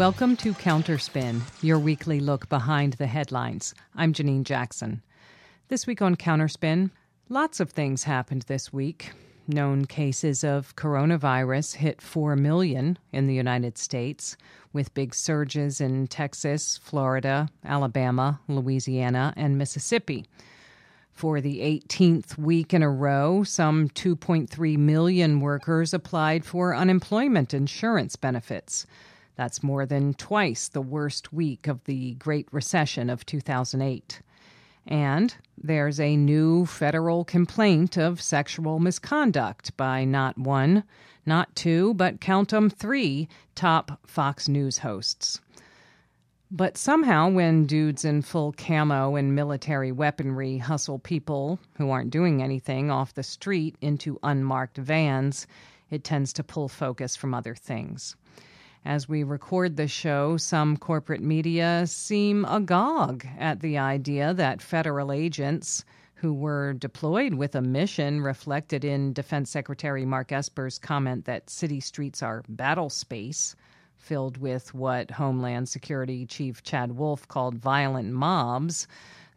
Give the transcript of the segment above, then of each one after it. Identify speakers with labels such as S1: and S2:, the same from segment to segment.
S1: Welcome to Counterspin, your weekly look behind the headlines. I'm Janine Jackson. This week on Counterspin, lots of things happened this week. Known cases of coronavirus hit 4 million in the United States, with big surges in Texas, Florida, Alabama, Louisiana, and Mississippi. For the 18th week in a row, some 2.3 million workers applied for unemployment insurance benefits. That's more than twice the worst week of the Great Recession of 2008. And there's a new federal complaint of sexual misconduct by not one, not two, but count 'em three top Fox News hosts. But somehow, when dudes in full camo and military weaponry hustle people who aren't doing anything off the street into unmarked vans, it tends to pull focus from other things. As we record the show, some corporate media seem agog at the idea that federal agents who were deployed with a mission reflected in Defense Secretary Mark Esper's comment that city streets are battle space, filled with what Homeland Security Chief Chad Wolf called violent mobs,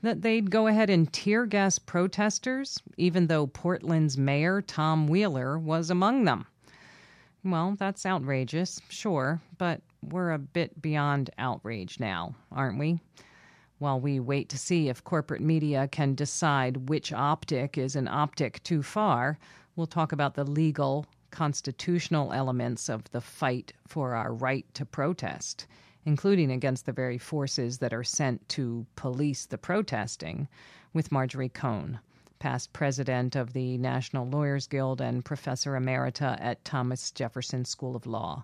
S1: that they'd go ahead and tear gas protesters, even though Portland's mayor, Tom Wheeler, was among them. Well, that's outrageous, sure, but we're a bit beyond outrage now, aren't we? While we wait to see if corporate media can decide which optic is an optic too far, we'll talk about the legal, constitutional elements of the fight for our right to protest, including against the very forces that are sent to police the protesting, with Marjorie Cohn past president of the National Lawyers Guild and professor emerita at Thomas Jefferson School of Law.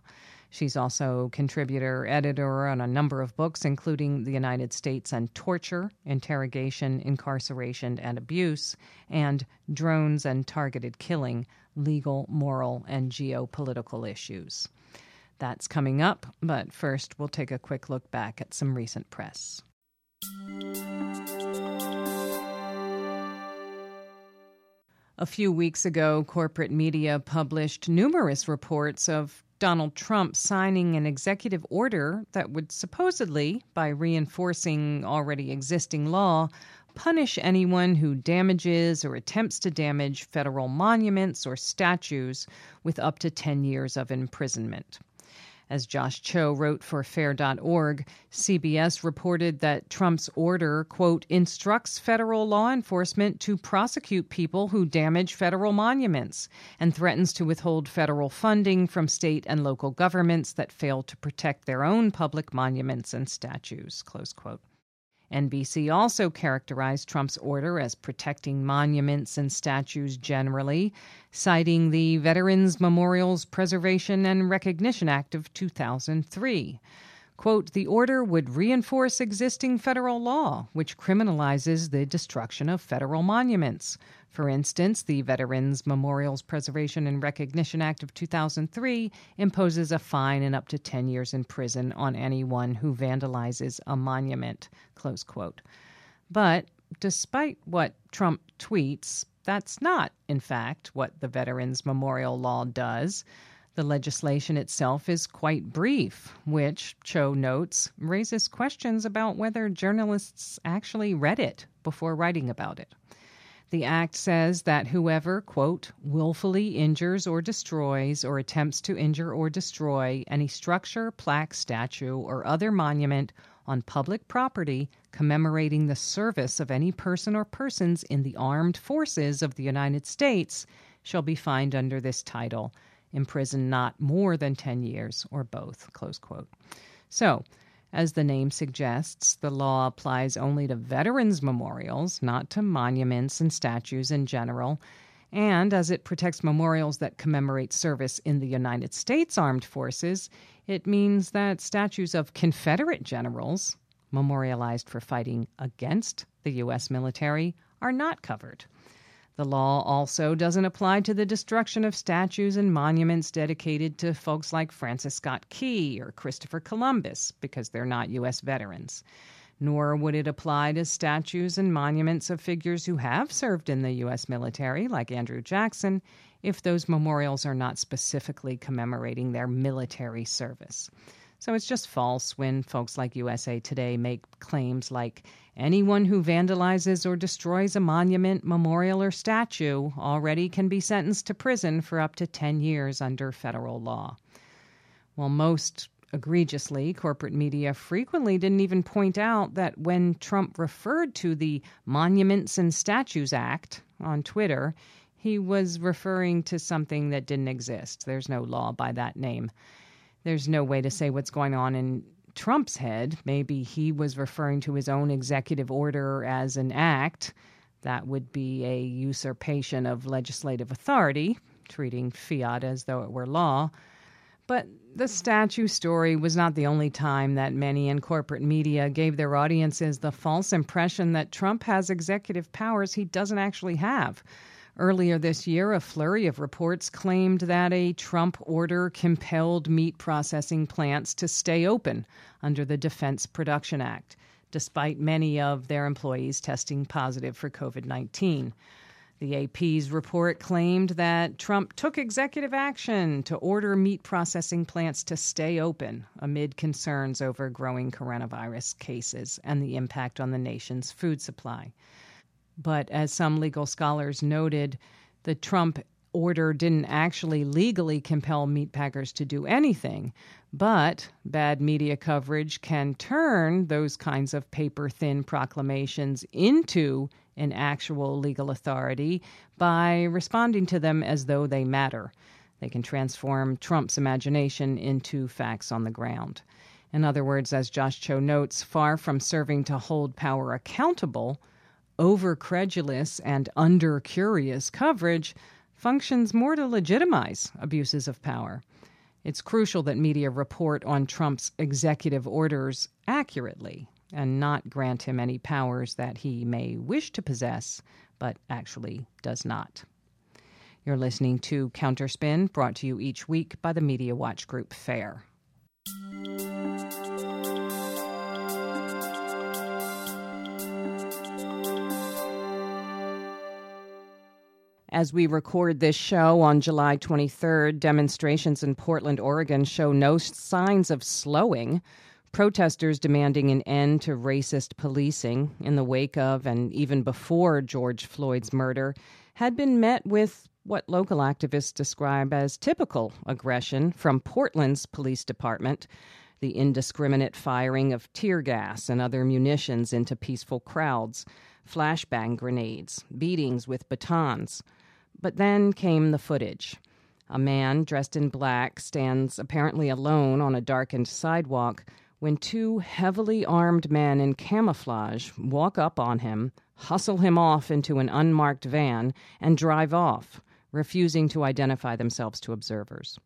S1: She's also contributor editor on a number of books, including The United States and Torture, Interrogation, Incarceration, and Abuse, and Drones and Targeted Killing Legal, Moral, and Geopolitical Issues. That's coming up, but first we'll take a quick look back at some recent press. A few weeks ago, corporate media published numerous reports of Donald Trump signing an executive order that would supposedly, by reinforcing already existing law, punish anyone who damages or attempts to damage federal monuments or statues with up to 10 years of imprisonment. As Josh Cho wrote for Fair.org, CBS reported that Trump's order, quote, instructs federal law enforcement to prosecute people who damage federal monuments and threatens to withhold federal funding from state and local governments that fail to protect their own public monuments and statues, close quote. NBC also characterized Trump's order as protecting monuments and statues generally, citing the Veterans Memorials Preservation and Recognition Act of 2003. Quote, the order would reinforce existing federal law, which criminalizes the destruction of federal monuments. For instance, the Veterans Memorials Preservation and Recognition Act of 2003 imposes a fine and up to 10 years in prison on anyone who vandalizes a monument. Close quote. But despite what Trump tweets, that's not, in fact, what the Veterans Memorial Law does. The legislation itself is quite brief, which, Cho notes, raises questions about whether journalists actually read it before writing about it. The act says that whoever, quote, willfully injures or destroys or attempts to injure or destroy any structure, plaque, statue, or other monument on public property commemorating the service of any person or persons in the armed forces of the United States shall be fined under this title imprisoned not more than 10 years or both. Close quote. So, as the name suggests, the law applies only to veterans' memorials, not to monuments and statues in general. And as it protects memorials that commemorate service in the United States Armed Forces, it means that statues of Confederate generals, memorialized for fighting against the U.S. military, are not covered. The law also doesn't apply to the destruction of statues and monuments dedicated to folks like Francis Scott Key or Christopher Columbus because they're not U.S. veterans. Nor would it apply to statues and monuments of figures who have served in the U.S. military, like Andrew Jackson, if those memorials are not specifically commemorating their military service. So it's just false when folks like USA Today make claims like anyone who vandalizes or destroys a monument, memorial, or statue already can be sentenced to prison for up to 10 years under federal law. Well, most egregiously, corporate media frequently didn't even point out that when Trump referred to the Monuments and Statues Act on Twitter, he was referring to something that didn't exist. There's no law by that name there's no way to say what's going on in Trump's head. Maybe he was referring to his own executive order as an act. That would be a usurpation of legislative authority, treating fiat as though it were law. But the statue story was not the only time that many in corporate media gave their audiences the false impression that Trump has executive powers he doesn't actually have. Earlier this year, a flurry of reports claimed that a Trump order compelled meat processing plants to stay open under the Defense Production Act, despite many of their employees testing positive for COVID 19. The AP's report claimed that Trump took executive action to order meat processing plants to stay open amid concerns over growing coronavirus cases and the impact on the nation's food supply. But as some legal scholars noted, the Trump order didn't actually legally compel meatpackers to do anything. But bad media coverage can turn those kinds of paper thin proclamations into an actual legal authority by responding to them as though they matter. They can transform Trump's imagination into facts on the ground. In other words, as Josh Cho notes, far from serving to hold power accountable, over credulous and under curious coverage functions more to legitimize abuses of power. It's crucial that media report on Trump's executive orders accurately and not grant him any powers that he may wish to possess but actually does not. You're listening to Counterspin, brought to you each week by the Media Watch Group FAIR. As we record this show on July 23rd, demonstrations in Portland, Oregon show no signs of slowing. Protesters demanding an end to racist policing in the wake of and even before George Floyd's murder had been met with what local activists describe as typical aggression from Portland's police department the indiscriminate firing of tear gas and other munitions into peaceful crowds, flashbang grenades, beatings with batons. But then came the footage. A man dressed in black stands apparently alone on a darkened sidewalk when two heavily armed men in camouflage walk up on him, hustle him off into an unmarked van, and drive off, refusing to identify themselves to observers.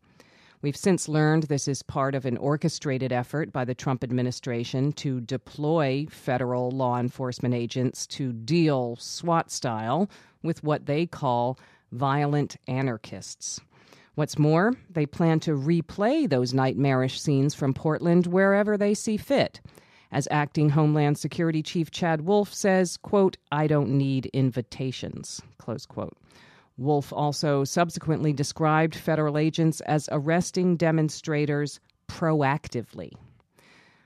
S1: We've since learned this is part of an orchestrated effort by the Trump administration to deploy federal law enforcement agents to deal SWAT style with what they call violent anarchists. What's more, they plan to replay those nightmarish scenes from Portland wherever they see fit. As acting Homeland Security Chief Chad Wolf says, quote, I don't need invitations, close quote. Wolf also subsequently described federal agents as arresting demonstrators proactively.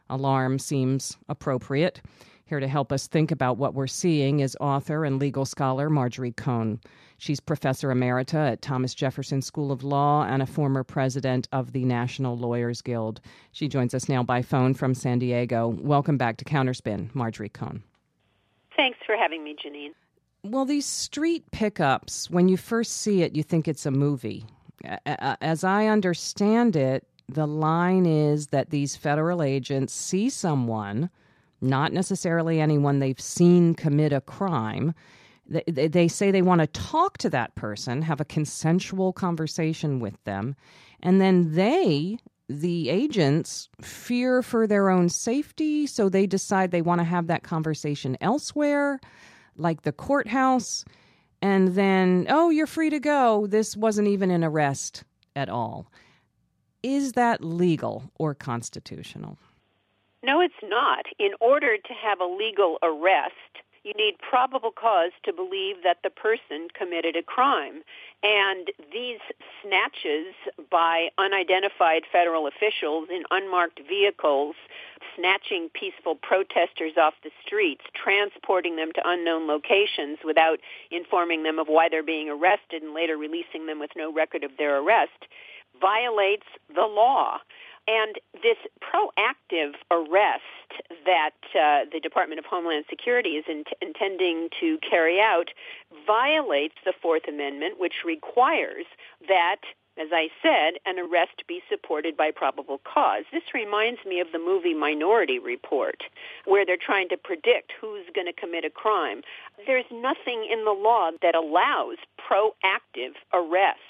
S1: Alarm seems appropriate. Here to help us think about what we're seeing is author and legal scholar Marjorie Cohn. She's professor emerita at Thomas Jefferson School of Law and a former president of the National Lawyers Guild. She joins us now by phone from San Diego. Welcome back to Counterspin, Marjorie Cohn.
S2: Thanks for having me, Janine.
S1: Well, these street pickups, when you first see it, you think it's a movie. As I understand it, the line is that these federal agents see someone, not necessarily anyone they've seen commit a crime, they, they say they want to talk to that person, have a consensual conversation with them, and then they, the agents, fear for their own safety, so they decide they want to have that conversation elsewhere, like the courthouse, and then, oh, you're free to go. This wasn't even an arrest at all. Is that legal or constitutional?
S2: No, it's not. In order to have a legal arrest, you need probable cause to believe that the person committed a crime. And these snatches by unidentified federal officials in unmarked vehicles, snatching peaceful protesters off the streets, transporting them to unknown locations without informing them of why they're being arrested and later releasing them with no record of their arrest, violates the law. And this proactive arrest that uh, the Department of Homeland Security is in- intending to carry out violates the Fourth Amendment, which requires that as I said, an arrest be supported by probable cause. This reminds me of the movie Minority Report, where they're trying to predict who's going to commit a crime. There's nothing in the law that allows proactive arrest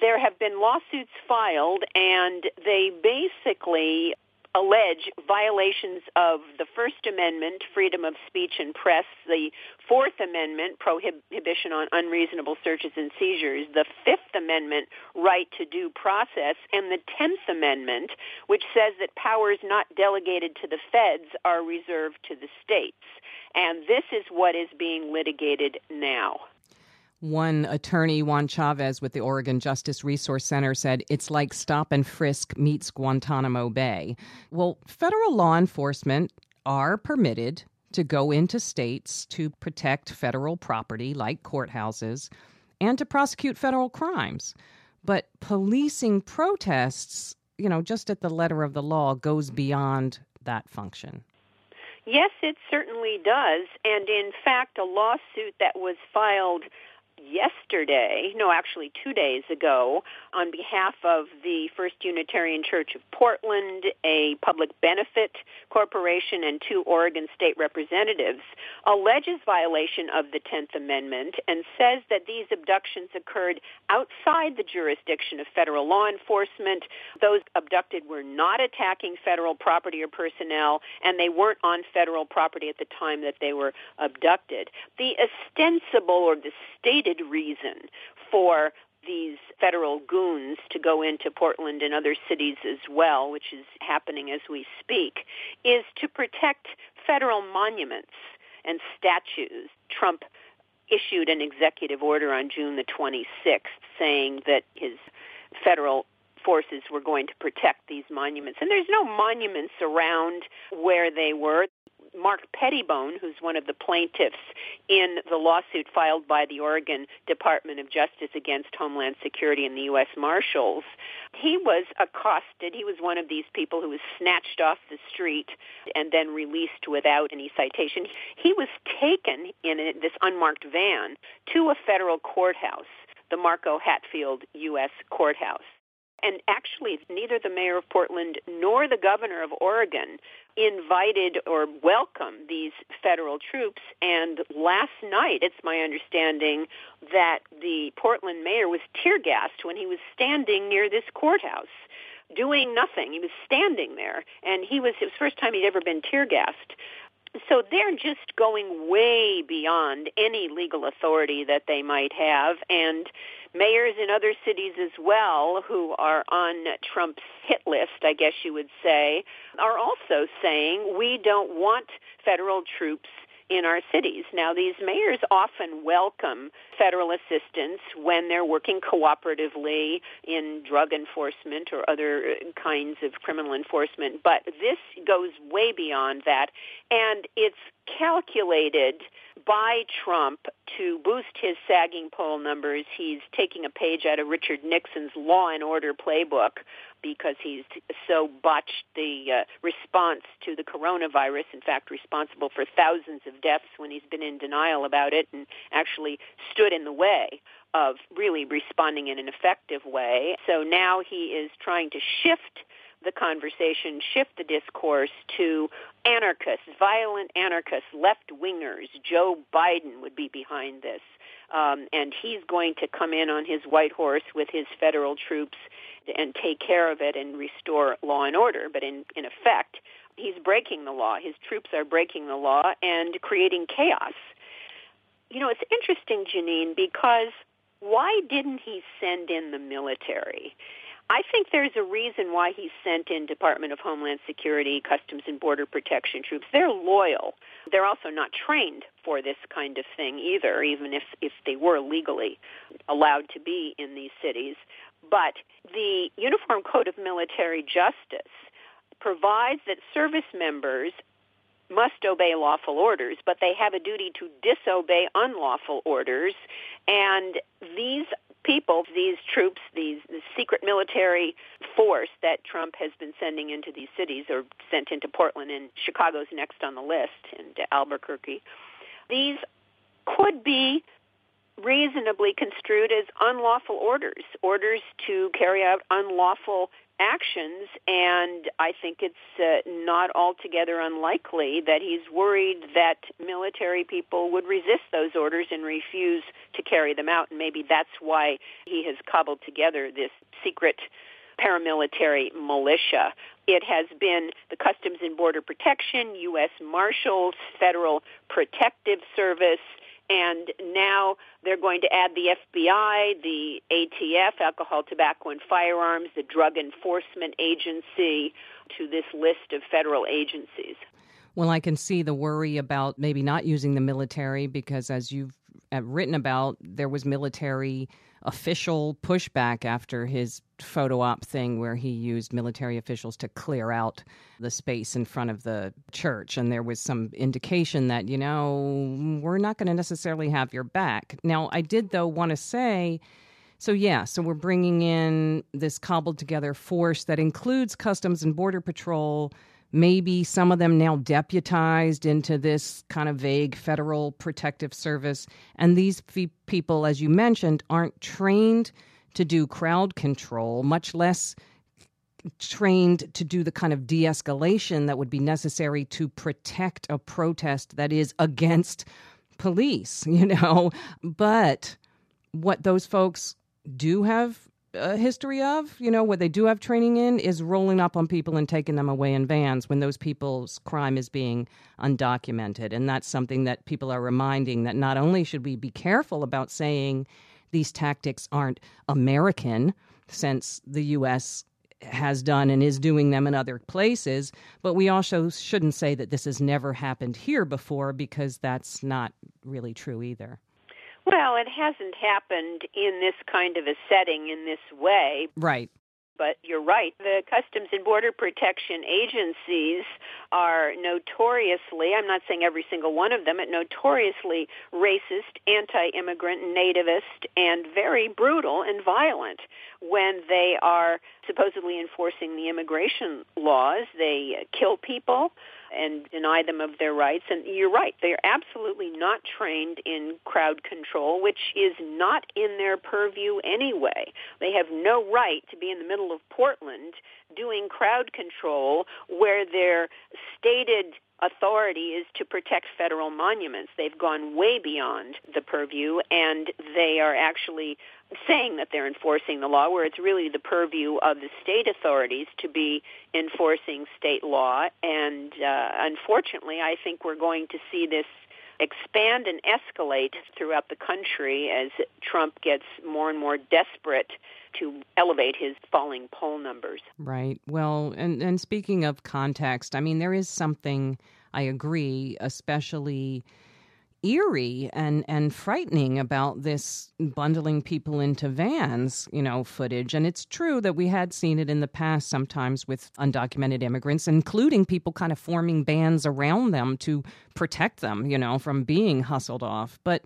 S2: there have been lawsuits filed, and they basically allege violations of the First Amendment, freedom of speech and press, the Fourth Amendment, prohibition on unreasonable searches and seizures, the Fifth Amendment, right to due process, and the Tenth Amendment, which says that powers not delegated to the feds are reserved to the states. And this is what is being litigated now.
S1: One attorney, Juan Chavez, with the Oregon Justice Resource Center, said it's like stop and frisk meets Guantanamo Bay. Well, federal law enforcement are permitted to go into states to protect federal property, like courthouses, and to prosecute federal crimes. But policing protests, you know, just at the letter of the law, goes beyond that function.
S2: Yes, it certainly does. And in fact, a lawsuit that was filed yesterday, no, actually two days ago, on behalf of the First Unitarian Church of Portland, a public benefit corporation, and two Oregon state representatives, alleges violation of the 10th Amendment and says that these abductions occurred outside the jurisdiction of federal law enforcement. Those abducted were not attacking federal property or personnel, and they weren't on federal property at the time that they were abducted. The ostensible or the stated reason for these federal goons to go into Portland and other cities as well, which is happening as we speak, is to protect federal monuments and statues. Trump issued an executive order on June the 26th saying that his federal forces were going to protect these monuments. And there's no monuments around where they were. Mark Pettibone, who's one of the plaintiffs in the lawsuit filed by the Oregon Department of Justice against Homeland Security and the U.S. Marshals, he was accosted. He was one of these people who was snatched off the street and then released without any citation. He was taken in this unmarked van to a federal courthouse, the Mark O. Hatfield U.S. Courthouse. And actually, neither the mayor of Portland nor the governor of Oregon invited or welcomed these federal troops. And last night, it's my understanding that the Portland mayor was tear gassed when he was standing near this courthouse doing nothing. He was standing there, and he was, the first time he'd ever been tear gassed. So they're just going way beyond any legal authority that they might have. And mayors in other cities as well who are on Trump's hit list, I guess you would say, are also saying we don't want federal troops in our cities. Now, these mayors often welcome federal assistance when they're working cooperatively in drug enforcement or other kinds of criminal enforcement, but this goes way beyond that, and it's calculated by Trump to boost his sagging poll numbers. He's taking a page out of Richard Nixon's Law and Order playbook because he's so botched the uh, response to the coronavirus, in fact, responsible for thousands of deaths when he's been in denial about it and actually stood in the way of really responding in an effective way. So now he is trying to shift the conversation, shift the discourse to anarchists, violent anarchists, left wingers. Joe Biden would be behind this. Um, and he's going to come in on his white horse with his federal troops and take care of it and restore law and order. But in, in effect, he's breaking the law. His troops are breaking the law and creating chaos. You know, it's interesting, Janine, because why didn't he send in the military? I think there's a reason why he sent in Department of Homeland Security, Customs and Border Protection troops. They're loyal. They're also not trained for this kind of thing either, even if, if they were legally allowed to be in these cities. But the Uniform Code of Military Justice provides that service members must obey lawful orders, but they have a duty to disobey unlawful orders. And these people, these troops, these the secret military force that Trump has been sending into these cities or sent into Portland and Chicago's next on the list and Albuquerque, these could be reasonably construed as unlawful orders, orders to carry out unlawful actions, and I think it's uh, not altogether unlikely that he's worried that military people would resist those orders and refuse to carry them out, and maybe that's why he has cobbled together this secret paramilitary militia. It has been the Customs and Border Protection, U.S. Marshals, Federal Protective Service, and now they're going to add the FBI, the ATF, Alcohol, Tobacco, and Firearms, the Drug Enforcement Agency to this list of federal agencies.
S1: Well, I can see the worry about maybe not using the military because, as you've written about, there was military official pushback after his photo op thing where he used military officials to clear out the space in front of the church. And there was some indication that, you know, we're not going to necessarily have your back. Now, I did, though, want to say. So, yeah, so we're bringing in this cobbled together force that includes Customs and Border Patrol, maybe some of them now deputized into this kind of vague federal protective service. And these people, as you mentioned, aren't trained to do crowd control, much less trained to do the kind of de escalation that would be necessary to protect a protest that is against police, you know. But what those folks do have a history of, you know, what they do have training in is rolling up on people and taking them away in vans when those people's crime is being undocumented. And that's something that people are reminding that not only should we be careful about saying these tactics aren't American, since the U.S. has done and is doing them in other places, but we also shouldn't say that this has never happened here before because that's not really true either.
S2: Well, it hasn't happened in this kind of a setting in this way.
S1: Right.
S2: But you're right. The Customs and Border Protection agencies are notoriously, I'm not saying every single one of them, but notoriously racist, anti-immigrant, nativist, and very brutal and violent when they are supposedly enforcing the immigration laws. They kill people and deny them of their rights. And you're right, they are absolutely not trained in crowd control, which is not in their purview anyway. They have no right to be in the middle of Portland doing crowd control where their stated authority is to protect federal monuments. They've gone way beyond the purview, and they are actually saying that they're enforcing the law, where it's really the purview of the state authorities to be enforcing state law. And uh, unfortunately, I think we're going to see this expand and escalate throughout the country as Trump gets more and more desperate to elevate his falling poll numbers.
S1: Right. Well, and and speaking of context, I mean there is something I agree, especially eerie and and frightening about this bundling people into vans, you know, footage. And it's true that we had seen it in the past sometimes with undocumented immigrants, including people kind of forming bands around them to protect them, you know, from being hustled off. But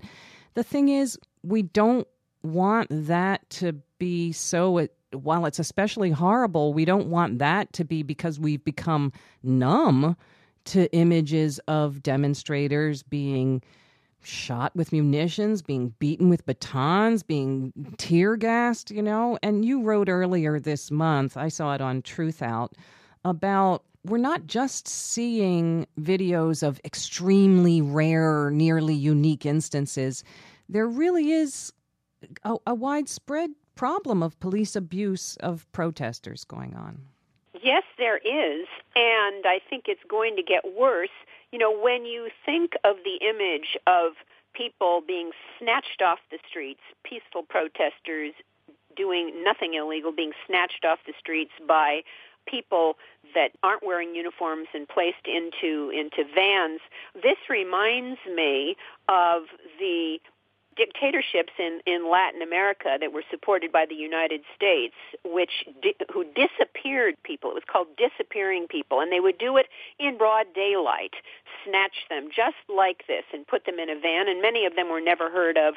S1: the thing is, we don't want that to be so while it's especially horrible, we don't want that to be because we've become numb to images of demonstrators being shot with munitions, being beaten with batons, being tear gassed, you know. And you wrote earlier this month, I saw it on Truthout, about we're not just seeing videos of extremely rare, nearly unique instances. There really is a, a widespread problem of police abuse of protesters going on.
S2: Yes, there is. And I think it's going to get worse you know, when you think of the image of people being snatched off the streets, peaceful protesters doing nothing illegal, being snatched off the streets by people that aren't wearing uniforms and placed into into vans. This reminds me of the dictatorships in, in Latin America that were supported by the United States, which di- who disappeared people. It was called disappearing people, and they would do it in broad daylight, snatch them just like this, and put them in a van. And many of them were never heard of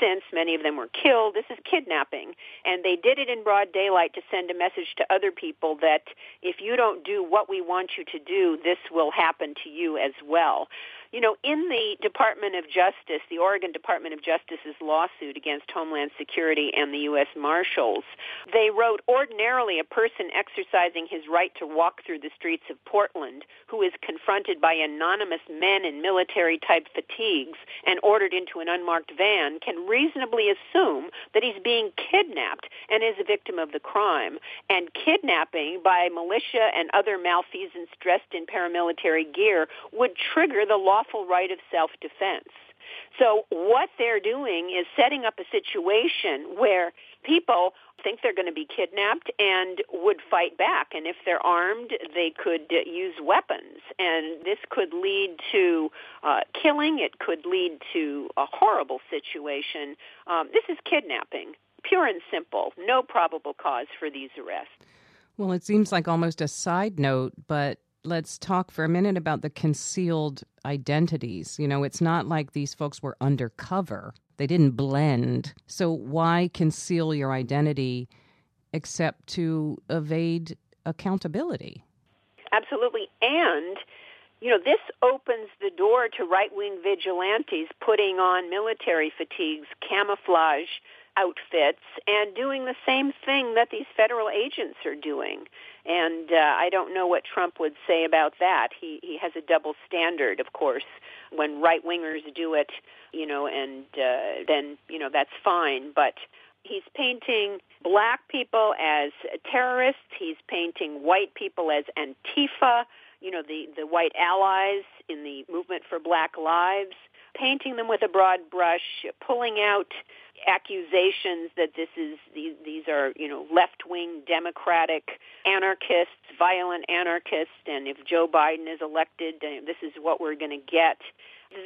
S2: since. Many of them were killed. This is kidnapping, and they did it in broad daylight to send a message to other people that if you don't do what we want you to do, this will happen to you as well. You know, in the Department of Justice, the Oregon Department of Justice's lawsuit against Homeland Security and the U.S. Marshals, they wrote, ordinarily a person exercising his right to walk through the streets of Portland who is confronted by anonymous men in military type fatigues and ordered into an unmarked van can reasonably assume that he's being kidnapped and is a victim of the crime. And kidnapping by militia and other malfeasants dressed in paramilitary gear would trigger the law lawful right of self-defense. So what they're doing is setting up a situation where people think they're going to be kidnapped and would fight back. And if they're armed, they could use weapons. And this could lead to uh, killing. It could lead to a horrible situation. Um, this is kidnapping, pure and simple. No probable cause for these arrests.
S1: Well, it seems like almost a side note, but let's talk for a minute about the concealed identities. You know, it's not like these folks were undercover, they didn't blend. So, why conceal your identity except to evade accountability?
S2: Absolutely. And you know, this opens the door to right-wing vigilantes putting on military fatigues, camouflage outfits, and doing the same thing that these federal agents are doing. And uh, I don't know what Trump would say about that. He he has a double standard, of course. When right wingers do it, you know, and uh, then you know that's fine. But he's painting black people as terrorists. He's painting white people as Antifa. You know, the the white allies in the movement for Black Lives painting them with a broad brush, pulling out accusations that this is these, these are you know left wing democratic anarchists, violent anarchists, and if Joe Biden is elected, this is what we're going to get.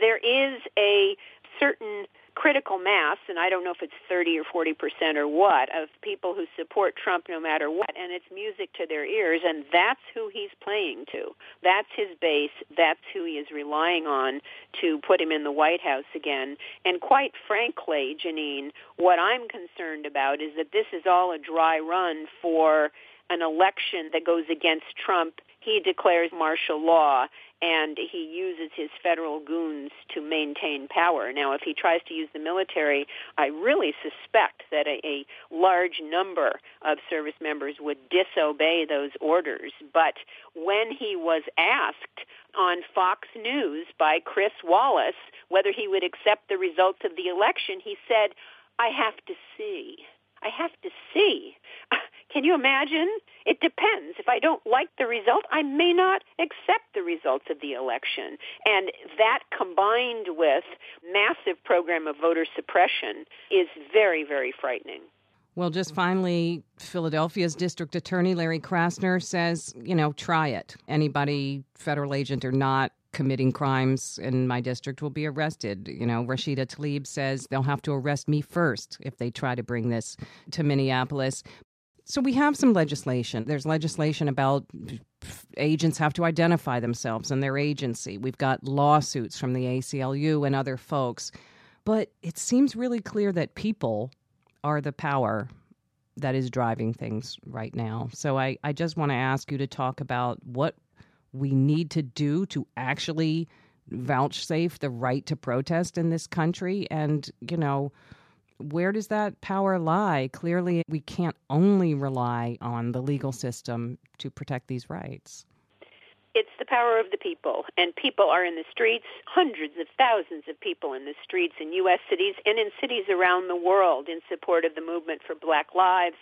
S2: There is a certain critical mass, and I don't know if it's 30 or 40 percent or what, of people who support Trump no matter what, and it's music to their ears, and that's who he's playing to. That's his base. That's who he is relying on to put him in the White House again. And quite frankly, Janine, what I'm concerned about is that this is all a dry run for an election that goes against Trump. He declares martial law and he uses his federal goons to maintain power. Now, if he tries to use the military, I really suspect that a, a large number of service members would disobey those orders. But when he was asked on Fox News by Chris Wallace whether he would accept the results of the election, he said, I have to see. I have to see. Can you imagine? It depends. If I don't like the result, I may not accept the results of the election. And that combined with massive program of voter suppression is very, very frightening.
S1: Well, just finally, Philadelphia's district attorney, Larry Krasner, says, you know, try it. Anybody, federal agent or not, committing crimes in my district will be arrested. You know, Rashida Tlaib says they'll have to arrest me first if they try to bring this to Minneapolis. So we have some legislation. There's legislation about agents have to identify themselves and their agency. We've got lawsuits from the ACLU and other folks. But it seems really clear that people are the power that is driving things right now. So I, I just want to ask you to talk about what we need to do to actually vouchsafe the right to protest in this country and, you know, where does that power lie? Clearly, we can't only rely on the legal system to protect these rights.
S2: It's the power of the people, and people are in the streets, hundreds of thousands of people in the streets in U.S. cities and in cities around the world in support of the movement for black lives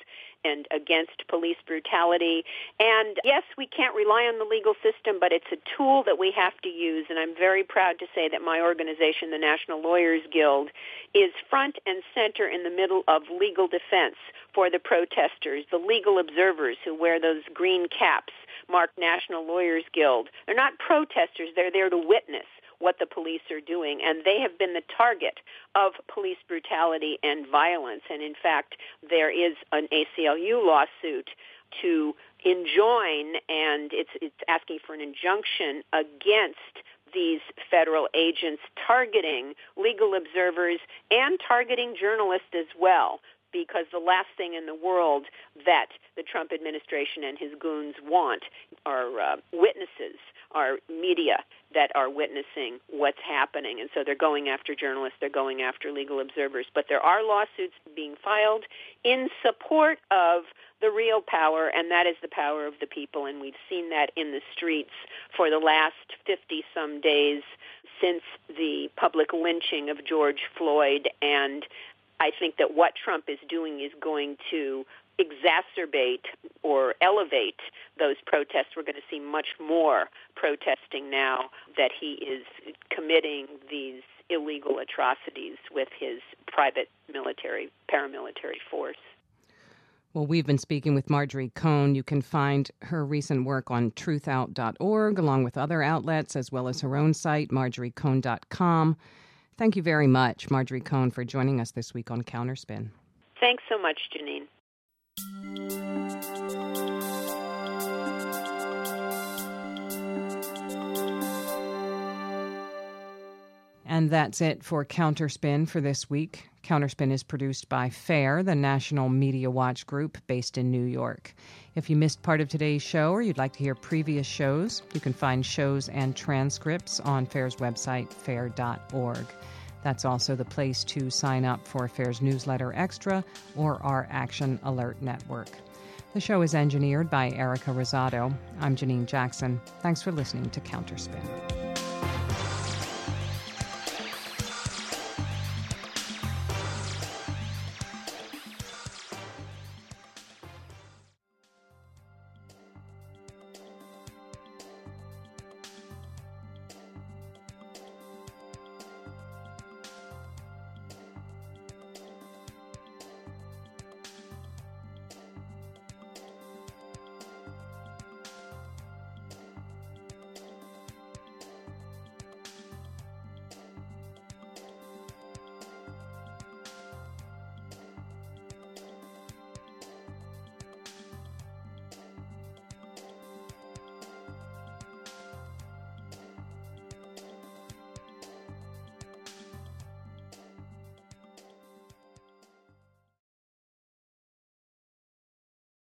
S2: and against police brutality. And yes, we can't rely on the legal system, but it's a tool that we have to use. And I'm very proud to say that my organization, the National Lawyers Guild, is front and center in the middle of legal defense for the protesters, the legal observers who wear those green caps marked National Lawyers Guild. They're not protesters, they're there to witness what the police are doing. And they have been the target of police brutality and violence. And in fact, there is an ACLU lawsuit to enjoin, and it's, it's asking for an injunction against these federal agents targeting legal observers and targeting journalists as well because the last thing in the world that the Trump administration and his goons want are uh, witnesses, are media that are witnessing what's happening. And so they're going after journalists, they're going after legal observers. But there are lawsuits being filed in support of the real power, and that is the power of the people. And we've seen that in the streets for the last 50 some days since the public lynching of George Floyd and I think that what Trump is doing is going to exacerbate or elevate those protests. We're going to see much more protesting now that he is committing these illegal atrocities with his private military, paramilitary force.
S1: Well, we've been speaking with Marjorie Cohn. You can find her recent work on truthout.org, along with other outlets, as well as her own site, marjoriecohn.com. Thank you very much, Marjorie Cohn, for joining us this week on Counterspin.
S2: Thanks so much, Janine.
S1: And that's it for Counterspin for this week. Counterspin is produced by FAIR, the National Media Watch Group based in New York. If you missed part of today's show or you'd like to hear previous shows, you can find shows and transcripts on FAIR's website, fair.org. That's also the place to sign up for FAIR's newsletter extra or our Action Alert Network. The show is engineered by Erica Rosado. I'm Janine Jackson. Thanks for listening to Counterspin.